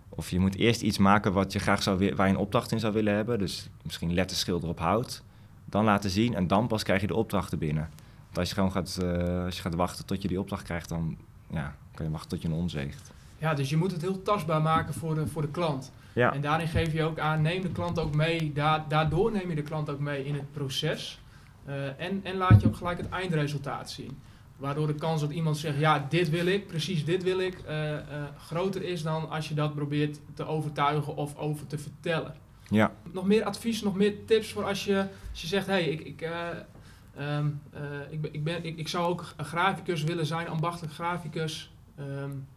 Of je moet eerst iets maken wat je graag zou waar je een opdracht in zou willen hebben. Dus misschien letterschilder op hout. Dan laten zien en dan pas krijg je de opdrachten binnen. Want als je gewoon gaat, uh, als je gaat wachten tot je die opdracht krijgt, dan ja, kan je wachten tot je een onzeegt. Ja, dus je moet het heel tastbaar maken voor de, voor de klant. Ja. En daarin geef je ook aan, neem de klant ook mee. Da daardoor neem je de klant ook mee in het proces. Uh, en, en laat je ook gelijk het eindresultaat zien. Waardoor de kans dat iemand zegt, ja, dit wil ik, precies dit wil ik, uh, uh, groter is dan als je dat probeert te overtuigen of over te vertellen. Ja. Nog meer advies, nog meer tips voor als je, als je zegt, hé, hey, ik, ik, uh, um, ik, ben, ik, ben, ik, ik zou ook een graficus willen zijn, ambachtelijk graficus. Um,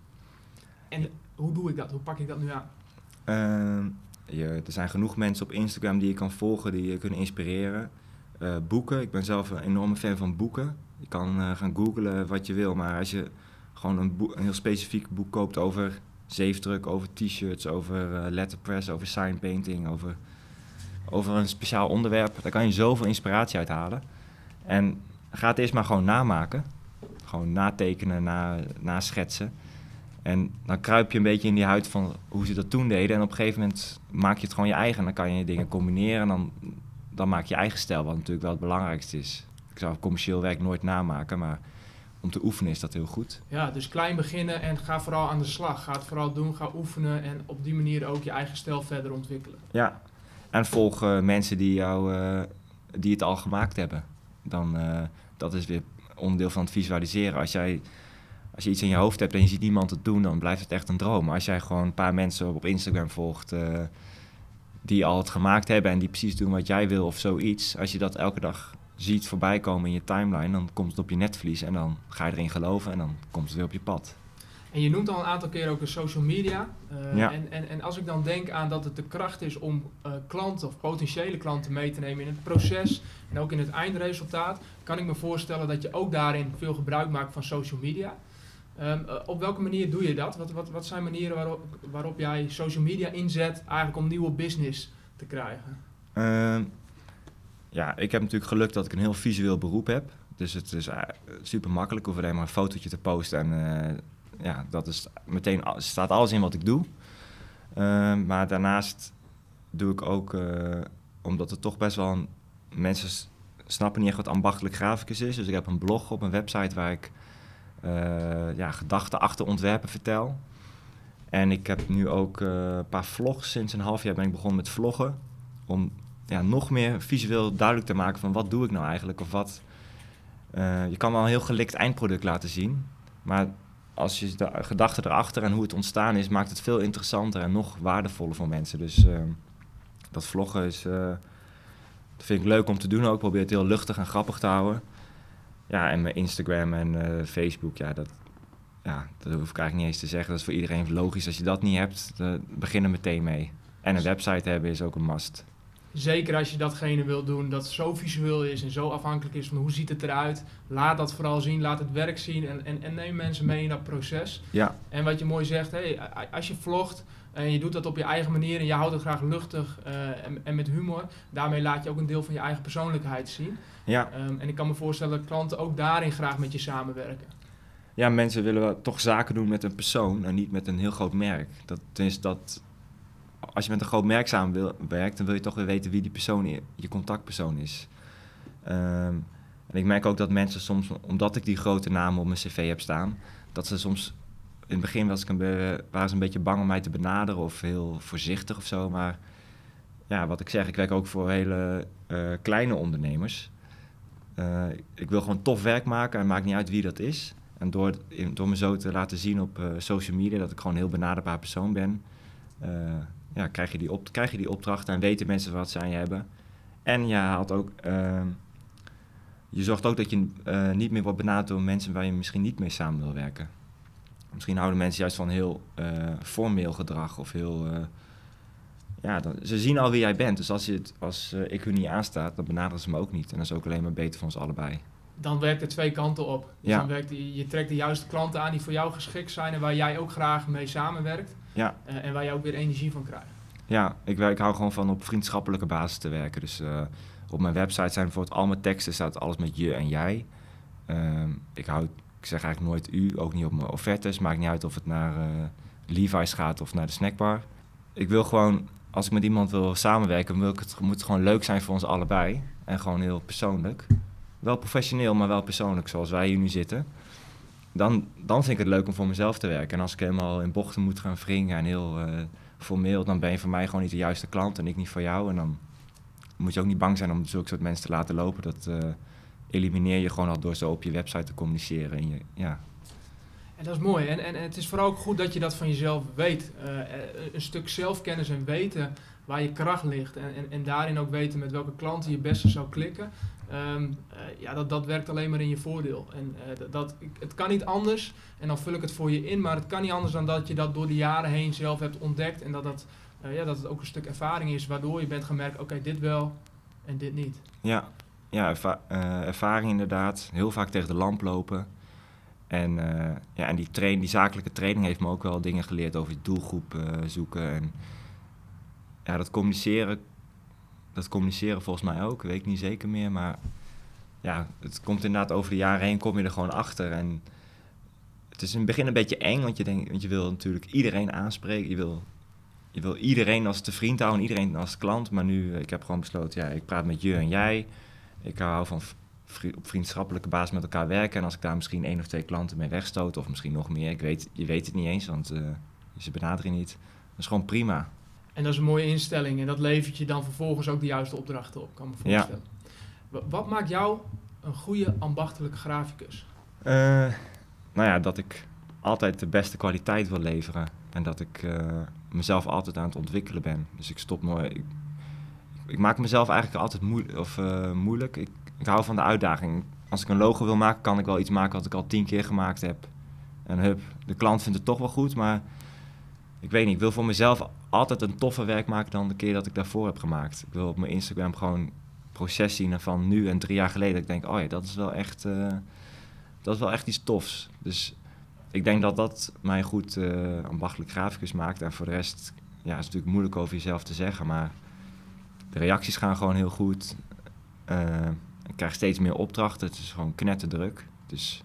en hoe doe ik dat? Hoe pak ik dat nu aan? Ehm, je, er zijn genoeg mensen op Instagram die je kan volgen, die je kunnen inspireren. boeken, ik ben zelf een enorme fan van boeken. Je kan uh, gaan googlen wat je wil, maar als je gewoon een, heel specifiek boek koopt over zeefdruk, over t-shirts, over uh, letterpress, over sign painting, over, over een speciaal onderwerp, daar kan je zoveel inspiratie uit halen. En ga het eerst maar gewoon namaken. Gewoon natekenen, na, naschetsen. En dan kruip je een beetje in die huid van hoe ze dat toen deden. En op een gegeven moment maak je het gewoon je eigen. Dan kan je dingen combineren en dan, dan maak je eigen stijl, wat natuurlijk wel het belangrijkste is ik zou commercieel werk nooit namaken, maar om te oefenen is dat heel goed. Ja, dus klein beginnen en ga vooral aan de slag. Ga het vooral doen, ga oefenen en op die manier ook je eigen stijl verder ontwikkelen. Ja, en volg uh, mensen die, jou, uh, die het al gemaakt hebben. Dan, uh, dat is weer onderdeel van het visualiseren. Als jij als je iets in je hoofd hebt en je ziet niemand het doen, dan blijft het echt een droom. Maar als jij gewoon een paar mensen op Instagram volgt die al het gemaakt hebben en die precies doen wat jij wil of zoiets, als je dat elke dag ziet voorbij komen in je timeline, dan komt het op je netvlies en dan ga je erin geloven en dan komt het weer op je pad. En je noemt al een aantal keer ook de social media. Uh, ja. en, en, en als ik dan denk aan dat het de kracht is om uh, klanten of potentiële klanten mee te nemen in het proces en ook in het eindresultaat, kan ik me voorstellen dat je ook daarin veel gebruik maakt van social media. Um, uh, op welke manier doe je dat? Wat, wat, wat zijn manieren waarop, waarop jij social media inzet eigenlijk om nieuwe business te krijgen? Ehm, ja, ik heb natuurlijk geluk dat ik een heel visueel beroep heb. Dus het is uh, super makkelijk. Ik alleen maar een fotootje te posten. En uh, ja, dat is meteen, staat alles in wat ik doe. Uh, maar daarnaast doe ik ook, uh, omdat het toch best wel... Mensen snappen niet echt wat ambachtelijk graficus is. Dus ik heb een blog op een website waar ik ja, gedachten achter ontwerpen vertel. En ik heb nu ook een paar vlogs. Sinds een half jaar ben ik begonnen met vloggen. Om ja, nog meer visueel duidelijk te maken van wat doe ik nou eigenlijk of wat. Uh, je kan wel een heel gelikt eindproduct laten zien, maar als je de gedachte erachter en hoe het ontstaan is, maakt het veel interessanter en nog waardevoller voor mensen. Dus uh, dat vloggen is, uh, dat vind ik leuk om te doen ook. Ik probeer het heel luchtig en grappig te houden. Ja, en mijn Instagram en Facebook, ja dat, ja, dat hoef ik eigenlijk niet eens te zeggen. Dat is voor iedereen logisch. Als je dat niet hebt, begin er meteen mee. En een website hebben is ook een must. Zeker als je datgene wilt doen dat zo visueel is en zo afhankelijk is van hoe ziet het eruit. Laat dat vooral zien, laat het werk zien en, en, en neem mensen mee in dat proces. Ja. En wat je mooi zegt, hey, als je vlogt en je doet dat op je eigen manier en je houdt het graag luchtig uh, en, en, met humor, daarmee laat je ook een deel van je eigen persoonlijkheid zien. Ja. Um, en ik kan me voorstellen dat klanten ook daarin graag met je samenwerken. Ja, mensen willen toch zaken doen met een persoon en niet met een heel groot merk. Dat is dat als je met een groot merk samenwerkt, dan wil je toch weer weten wie die persoon, je contactpersoon is. Um, en ik merk ook dat mensen soms, omdat ik die grote namen op mijn cv heb staan, dat ze soms in het begin was ik een waren ze een beetje bang om mij te benaderen of heel voorzichtig of zo. Maar ja, wat ik zeg, ik werk ook voor hele uh, kleine ondernemers. Uh, ik wil gewoon tof werk maken en maakt niet uit wie dat is. En door, door me zo te laten zien op uh, social media dat ik gewoon een heel benaderbaar persoon ben, ja, krijg, je die op, krijg je die opdrachten en weten mensen wat zij hebben. En je haalt ook, uh, je zorgt ook dat je eh, niet meer wordt benaderd door mensen waar je misschien niet mee samen wil werken. Misschien houden mensen juist van heel uh, formeel gedrag of heel. Uh, ja, dan, ze zien al wie jij bent. Dus als, je het, als ik hun niet aanstaat, dan benaderen ze me ook niet. En dat is ook alleen maar beter voor ons allebei. Dan werkt het twee kanten op. Dus Ja. dan werkt, je trekt de juiste klanten aan die voor jou geschikt zijn en waar jij ook graag mee samenwerkt. Ja. Eh, en waar jij ook weer energie van krijgt. Ja, ik, ik hou gewoon van op vriendschappelijke basis te werken. Dus eh, op mijn website zijn bijvoorbeeld al mijn teksten, staat alles met je en jij. Ehm, ik, hou, ik zeg eigenlijk nooit u, ook niet op mijn offertes. Maakt niet uit of het naar eh, Levi's gaat of naar de snackbar. Ik wil gewoon, als ik met iemand wil samenwerken, wil ik het, moet het gewoon leuk zijn voor ons allebei. En gewoon heel persoonlijk. Wel professioneel, maar wel persoonlijk, zoals wij hier nu zitten. Dan, dan vind ik het leuk om voor mezelf te werken. En als ik helemaal in bochten moet gaan wringen en heel eh, formeel, dan ben je voor mij gewoon niet de juiste klant en ik niet voor jou. En dan moet je ook niet bang zijn om zulke soort mensen te laten lopen. Dat eh, elimineer je gewoon al door zo op je website te communiceren. En je, ja. En dat is mooi. En, en, en het is vooral ook goed dat je dat van jezelf weet. Eh, een stuk zelfkennis en weten waar je kracht ligt. En, en, en daarin ook weten met welke klanten je beste zou klikken. Ehm, eh, ja, dat, dat werkt alleen maar in je voordeel. En eh, dat, het kan niet anders. En dan vul ik het voor je in. Maar het kan niet anders dan dat je dat door de jaren heen zelf hebt ontdekt. En dat, dat, eh, ja, dat het ook een stuk ervaring is. Waardoor je bent gemerkt, oké, dit wel en dit niet. Ja, ja erva- ervaring inderdaad. Heel vaak tegen de lamp lopen. En, ja, en die, train, die zakelijke training heeft me ook wel dingen geleerd over je doelgroep zoeken. En ja, dat communiceren, dat communiceren volgens mij ook, weet ik niet zeker meer. Maar ja, het komt inderdaad over de jaren heen, kom je er gewoon achter. En het is in het begin een beetje eng, want je, denkt, want je wil natuurlijk iedereen aanspreken. Je wil, je wil iedereen als te vriend houden, iedereen als klant. Maar nu, eh, ik heb gewoon besloten, ja, ik praat met je en jij. Ik hou van op vriendschappelijke basis met elkaar werken. En als ik daar misschien één of twee klanten mee wegstoot, of misschien nog meer, ik weet, je weet het niet eens, want eh, ze benaderen niet. Dat is gewoon prima. En dat is een mooie instelling. En dat levert je dan vervolgens ook de juiste opdrachten op, kan me Ja. voorstellen. Wa- Wat maakt jou een goede ambachtelijke graficus? Eh, nou ja, dat ik altijd de beste kwaliteit wil leveren. En dat ik eh, mezelf altijd aan het ontwikkelen ben. Dus ik stop nooit. Ik, ik maak mezelf eigenlijk altijd moe- of, eh, moeilijk. Ik, ik hou van de uitdaging. Als ik een logo wil maken, kan ik wel iets maken wat ik al tien keer gemaakt heb. En hup, de klant vindt het toch wel goed, maar ik weet niet. Ik wil voor mezelf altijd een toffer werk maken dan de keer dat ik daarvoor heb gemaakt. Ik wil op mijn Instagram gewoon proces zien van nu en drie jaar geleden. Ik denk, oh ja, dat is wel echt, eh, dat is wel echt iets tofs. Dus ik denk dat dat mij goed eh, ambachtelijk graficus maakt. En voor de rest, ja, is het natuurlijk moeilijk over jezelf te zeggen, maar de reacties gaan gewoon heel goed. Eh, ik krijg steeds meer opdrachten. Het is gewoon knetterdruk. Dus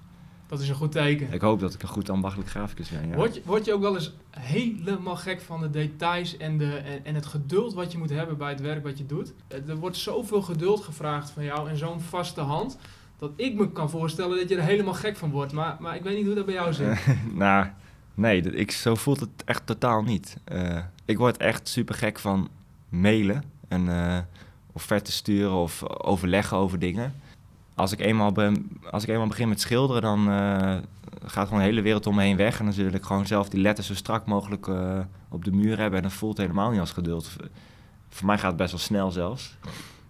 Dat is een goed teken. ik hoop dat ik een goed ambachtelijk graficus ben. Ja. Word, je, word je ook wel eens helemaal gek van de details en, de, en, en het geduld wat je moet hebben bij het werk wat je doet? Eh, Er wordt zoveel geduld gevraagd van jou en zo'n vaste hand. Dat ik me kan voorstellen dat je er helemaal gek van wordt. Maar, maar ik weet niet hoe dat bij jou zit. nou, nee, ik, zo voelt het echt totaal niet. Eh, ik word echt super gek van mailen en eh offerten sturen of overleggen over dingen. Als ik eenmaal, ben, als ik eenmaal begin met schilderen, dan eh, gaat gewoon de hele wereld om me heen weg. En dan wil ik gewoon zelf die letters zo strak mogelijk eh, op de muur hebben. En dat voelt helemaal niet als geduld. Voor mij gaat het best wel snel zelfs.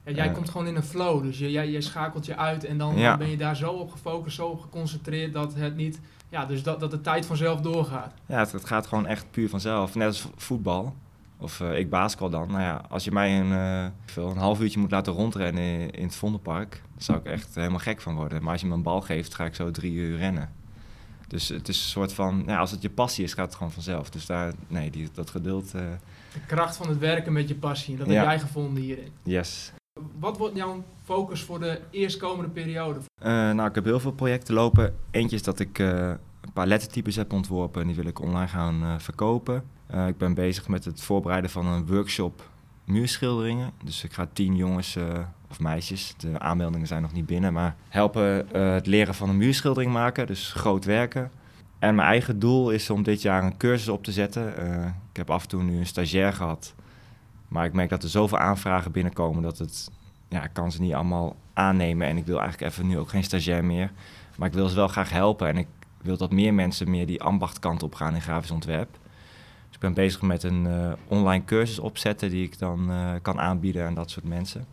Jij Ja. komt gewoon in een flow. Dus je, jij, jij schakelt je uit en dan, Ja. ben je daar zo op gefocust, zo op geconcentreerd dat het niet. Ja, dus dat, dat de tijd vanzelf doorgaat. Ja, het, het gaat gewoon echt puur vanzelf. Net als vo- voetbal. Of eh, ik basketbal dan. Nou ja, als je mij een, eh, een half uurtje moet laten rondrennen in, in het Vondelpark, dan zou ik echt helemaal gek van worden. Maar als je me een bal geeft, ga ik zo drie uur rennen. Dus het is een soort van, ja, als het je passie is, gaat het gewoon vanzelf. Dus daar, nee, die, dat geduld, eh, De kracht van het werken met je passie. Dat Ja. heb jij gevonden hierin. yes. Wat wordt jouw focus voor de eerstkomende periode? Nou, ik heb heel veel projecten lopen. Eentje is dat ik een paar lettertypes heb ontworpen en die wil ik online gaan verkopen. Eh, ik ben bezig met het voorbereiden van een workshop muurschilderingen. Dus ik ga tien jongens eh, of meisjes, de aanmeldingen zijn nog niet binnen, maar helpen eh, het leren van een muurschildering maken, dus groot werken. En mijn eigen doel is om dit jaar een cursus op te zetten. Ik heb af en toe nu een stagiair gehad, maar ik merk dat er zoveel aanvragen binnenkomen dat het, ja, ik kan ze niet allemaal aannemen. En ik wil eigenlijk even nu ook geen stagiair meer, maar ik wil ze wel graag helpen en ik wil dat meer mensen meer die ambachtkant op gaan in grafisch ontwerp. Ik ben bezig met een eh, online cursus opzetten die ik dan eh, kan aanbieden aan dat soort mensen.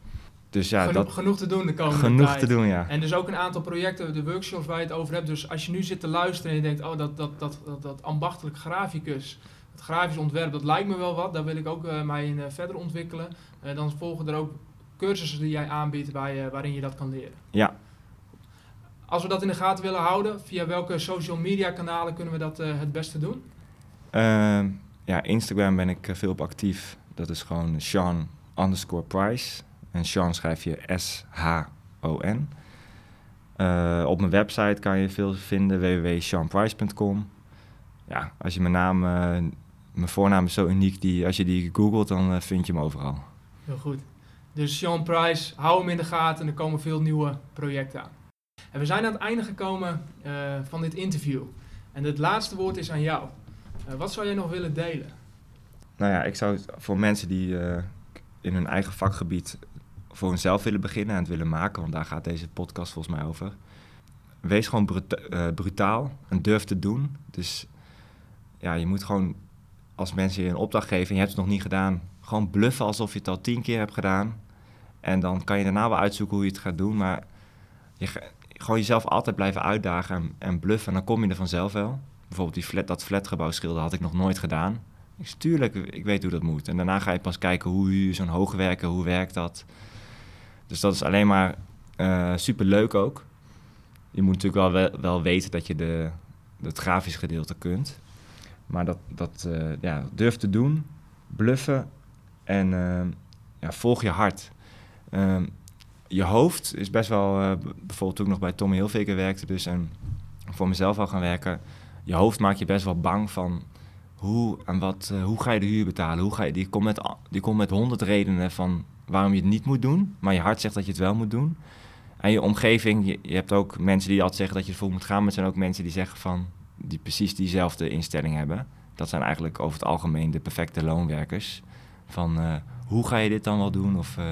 Dus ja, Geno- dat, genoeg te doen de komende genoeg tijd. te doen, ja. En dus ook een aantal projecten, de workshops waar je het over hebt. Dus als je nu zit te luisteren en je denkt, oh, dat, dat, dat, dat, dat ambachtelijk graficus, het grafisch ontwerp, dat lijkt me wel wat. Daar wil ik ook eh, mij in verder ontwikkelen. Dan volgen er ook cursussen die jij aanbiedt waar je, waarin je dat kan leren. Ja. Als we dat in de gaten willen houden, via welke social media kanalen kunnen we dat het beste doen? Ehm, ja, Instagram ben ik eh, veel op actief. Dat is gewoon Sean underscore Price. En Sean schrijf je S-H-O-N. Eh, op mijn website kan je veel vinden, www.seanprice.com. Ja, als je mijn naam, eh, mijn voornaam is zo uniek, die, als je die googelt, dan vind je hem overal. Heel goed. Dus Sean Price, hou hem in de gaten en er komen veel nieuwe projecten aan. En we zijn aan het einde gekomen van dit interview. En het laatste woord is aan jou. Eh, wat zou jij nog willen delen? Nou ja, ik zou voor mensen die eh, in hun eigen vakgebied voor hunzelf willen beginnen en het willen maken, want daar gaat deze podcast volgens mij over. Wees gewoon eh, brutaal en durf te doen. Dus ja, je moet gewoon als mensen je een opdracht geven en je hebt het nog niet gedaan, gewoon bluffen alsof je het al tien keer hebt gedaan. En dan kan je daarna wel uitzoeken hoe je het gaat doen, maar je, gewoon jezelf altijd blijven uitdagen en, en bluffen en dan kom je er vanzelf wel. Bijvoorbeeld die flat, dat flatgebouw schilderen had ik nog nooit gedaan. Tuurlijk, ik weet hoe dat moet. En daarna ga je pas kijken hoe je zo'n hoogwerken, hoe werkt dat. Dus dat is alleen maar super leuk ook. Je moet natuurlijk wel, wel, weten dat je de, het grafisch gedeelte kunt. Maar dat, dat eh, ja, durf te doen, bluffen en eh, ja, volg je hart. Ehm, je hoofd is best wel, eh, bijvoorbeeld toen ik nog bij Tommy Hilfiger werkte dus en voor mezelf al gaan werken. Je hoofd maakt je best wel bang van hoe en wat, eh, hoe ga je de huur betalen? Hoe ga je, die komt met, die komt met honderd redenen van waarom je het niet moet doen, maar je hart zegt dat je het wel moet doen. En je omgeving, je, hebt ook mensen die altijd zeggen dat je ervoor moet gaan, maar er zijn ook mensen die zeggen van, die precies diezelfde instelling hebben. Dat zijn eigenlijk over het algemeen de perfecte loonwerkers. Van eh, hoe ga je dit dan wel doen? Of eh,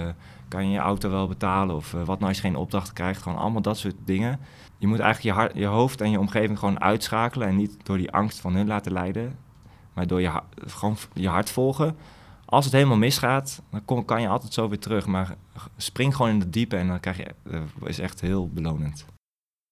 kan je je auto wel betalen? Of wat nou als je geen opdracht krijgt? Gewoon allemaal dat soort dingen. Je moet eigenlijk je, hart, je hoofd en je omgeving gewoon uitschakelen en niet door die angst van hun laten leiden, maar door je, gewoon je hart volgen. Als het helemaal misgaat, dan kan je altijd zo weer terug. Maar spring gewoon in het diepe en dan krijg je, dat is echt heel belonend.